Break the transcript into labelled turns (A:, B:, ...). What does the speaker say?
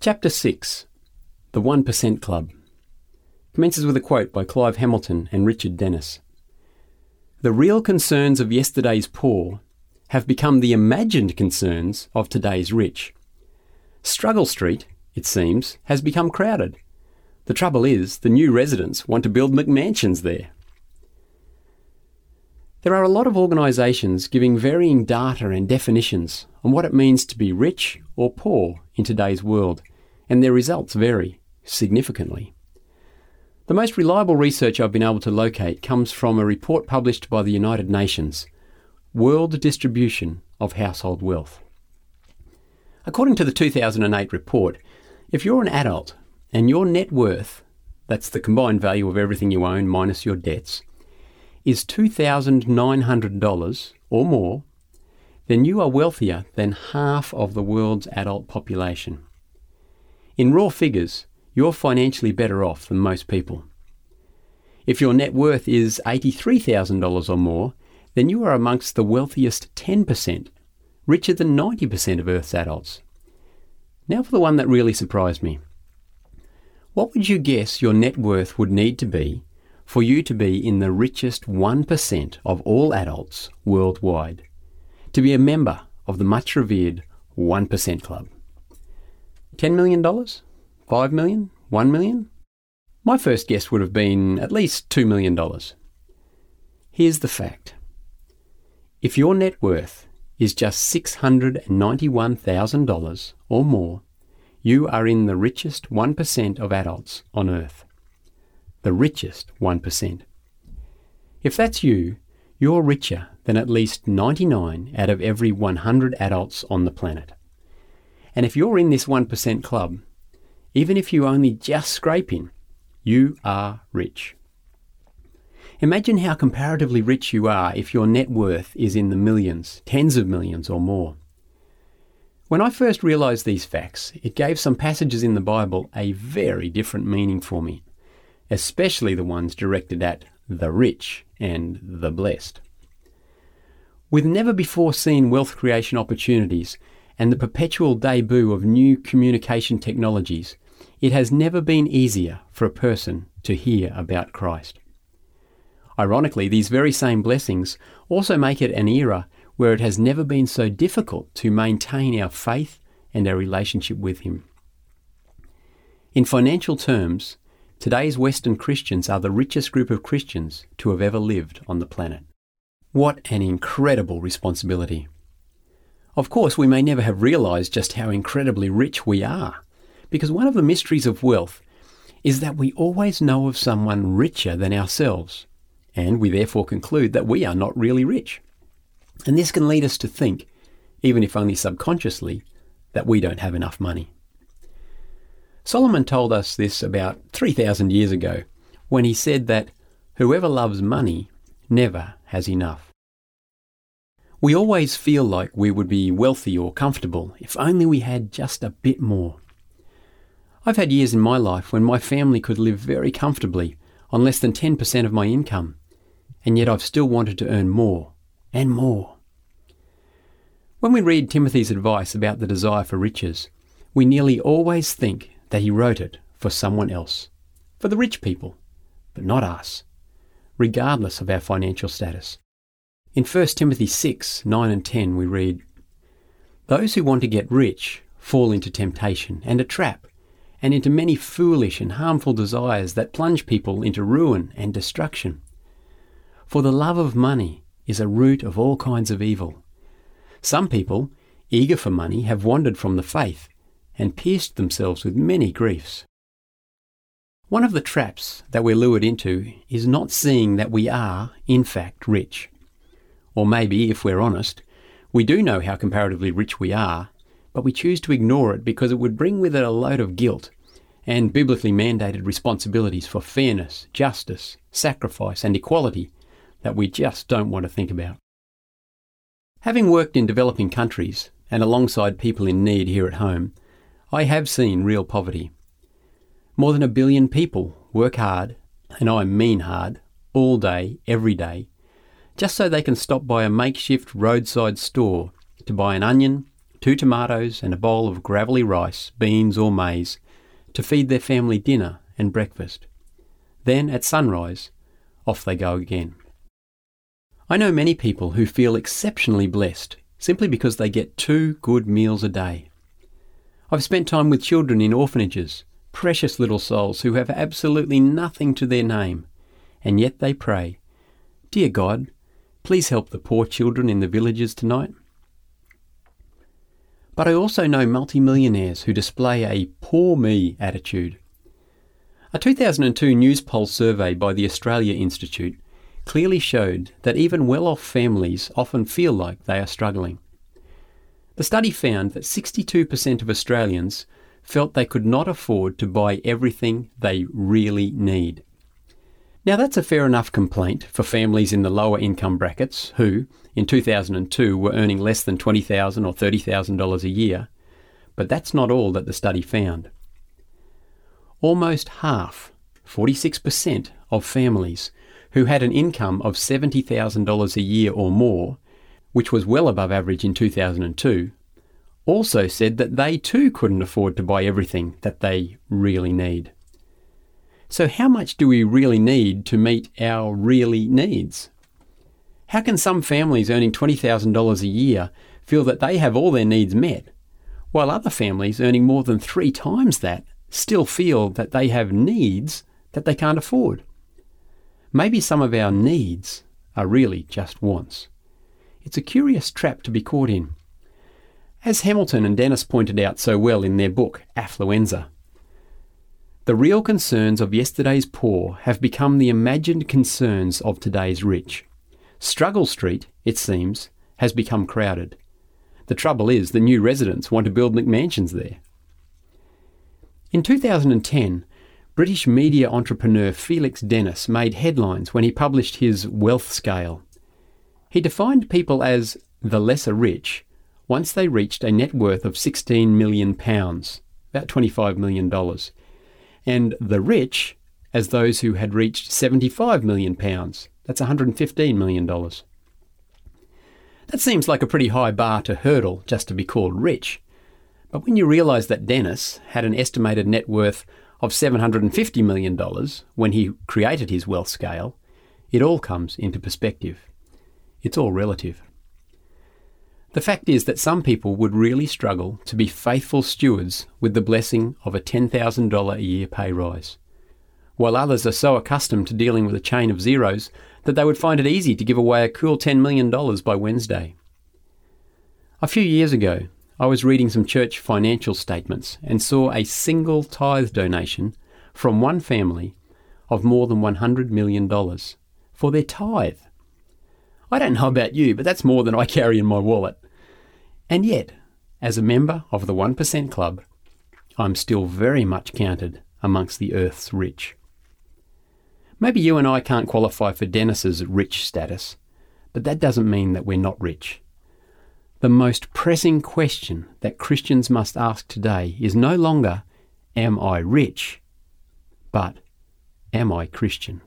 A: Chapter 6 The 1% Club commences with a quote by Clive Hamilton and Richard Denniss. The real concerns of yesterday's poor have become the imagined concerns of today's rich. Struggle Street, it seems, has become crowded. The trouble is, the new residents want to build McMansions there. There are a lot of organisations giving varying data and definitions on what it means to be rich or poor in today's world, and their results vary significantly. The most reliable research I've been able to locate comes from a report published by the United Nations World Distribution of Household Wealth. According to the 2008 report, if you're an adult and your net worth, that's the combined value of everything you own minus your debts, is $2,900 or more, then you are wealthier than half of the world's adult population. In raw figures, you're financially better off than most people. If your net worth is $83,000 or more, then you are amongst the wealthiest 10%, richer than 90% of Earth's adults. Now for the one that really surprised me. What would you guess your net worth would need to be for you to be in the richest 1% of all adults worldwide, to be a member of the much revered 1% Club. $10 million? 5 million? 1 million? My first guess would have been at least $2 million. Here's the fact if your net worth is just $691,000 or more, you are in the richest 1% of adults on Earth the richest 1%. If that's you, you're richer than at least 99 out of every 100 adults on the planet. And if you're in this 1% club, even if you only just scrape in, you are rich. Imagine how comparatively rich you are if your net worth is in the millions, tens of millions or more. When I first realised these facts, it gave some passages in the Bible a very different meaning for me especially the ones directed at the rich and the blessed. With never before seen wealth creation opportunities and the perpetual debut of new communication technologies, it has never been easier for a person to hear about Christ. Ironically, these very same blessings also make it an era where it has never been so difficult to maintain our faith and our relationship with Him. In financial terms, Today's Western Christians are the richest group of Christians to have ever lived on the planet. What an incredible responsibility. Of course, we may never have realised just how incredibly rich we are, because one of the mysteries of wealth is that we always know of someone richer than ourselves, and we therefore conclude that we are not really rich. And this can lead us to think, even if only subconsciously, that we don't have enough money. Solomon told us this about 3,000 years ago when he said that whoever loves money never has enough. We always feel like we would be wealthy or comfortable if only we had just a bit more. I've had years in my life when my family could live very comfortably on less than 10% of my income, and yet I've still wanted to earn more and more. When we read Timothy's advice about the desire for riches, we nearly always think that he wrote it for someone else, for the rich people, but not us, regardless of our financial status. In 1 Timothy 6 9 and 10, we read, Those who want to get rich fall into temptation and a trap, and into many foolish and harmful desires that plunge people into ruin and destruction. For the love of money is a root of all kinds of evil. Some people, eager for money, have wandered from the faith and pierced themselves with many griefs. One of the traps that we're lured into is not seeing that we are, in fact, rich. Or maybe, if we're honest, we do know how comparatively rich we are, but we choose to ignore it because it would bring with it a load of guilt and biblically mandated responsibilities for fairness, justice, sacrifice, and equality that we just don't want to think about. Having worked in developing countries and alongside people in need here at home, I have seen real poverty. More than a billion people work hard, and I mean hard, all day, every day, just so they can stop by a makeshift roadside store to buy an onion, two tomatoes, and a bowl of gravelly rice, beans, or maize to feed their family dinner and breakfast. Then, at sunrise, off they go again. I know many people who feel exceptionally blessed simply because they get two good meals a day. I've spent time with children in orphanages, precious little souls who have absolutely nothing to their name, and yet they pray, Dear God, please help the poor children in the villages tonight. But I also know multimillionaires who display a poor me attitude. A 2002 Newspoll survey by the Australia Institute clearly showed that even well off families often feel like they are struggling. The study found that 62% of Australians felt they could not afford to buy everything they really need. Now, that's a fair enough complaint for families in the lower income brackets who, in 2002, were earning less than $20,000 or $30,000 a year, but that's not all that the study found. Almost half, 46%, of families who had an income of $70,000 a year or more, which was well above average in 2002, also said that they too couldn't afford to buy everything that they really need. So, how much do we really need to meet our really needs? How can some families earning $20,000 a year feel that they have all their needs met, while other families earning more than three times that still feel that they have needs that they can't afford? Maybe some of our needs are really just wants. It's a curious trap to be caught in. As Hamilton and Denniss pointed out so well in their book, Affluenza, the real concerns of yesterday's poor have become the imagined concerns of today's rich. Struggle Street, it seems, has become crowded. The trouble is, the new residents want to build McMansions there. In 2010, British media entrepreneur Felix Dennis made headlines when he published his Wealth Scale. He defined people as the lesser rich once they reached a net worth of 16 million pounds, about 25 million dollars, and the rich as those who had reached 75 million pounds, that's 115 million dollars. That seems like a pretty high bar to hurdle just to be called rich. But when you realise that Dennis had an estimated net worth of $750 million when he created his wealth scale, it all comes into perspective. It's all relative. The fact is that some people would really struggle to be faithful stewards with the blessing of a $10,000 a year pay rise, while others are so accustomed to dealing with a chain of zeros that they would find it easy to give away a cool $10 million by Wednesday. A few years ago, I was reading some church financial statements and saw a single tithe donation from one family of more than $100 million for their tithe. I don't know about you, but that's more than I carry in my wallet. And yet, as a member of the 1% Club, I'm still very much counted amongst the earth's rich. Maybe you and I can't qualify for Dennis's rich status, but that doesn't mean that we're not rich. The most pressing question that Christians must ask today is no longer, Am I rich? but Am I Christian?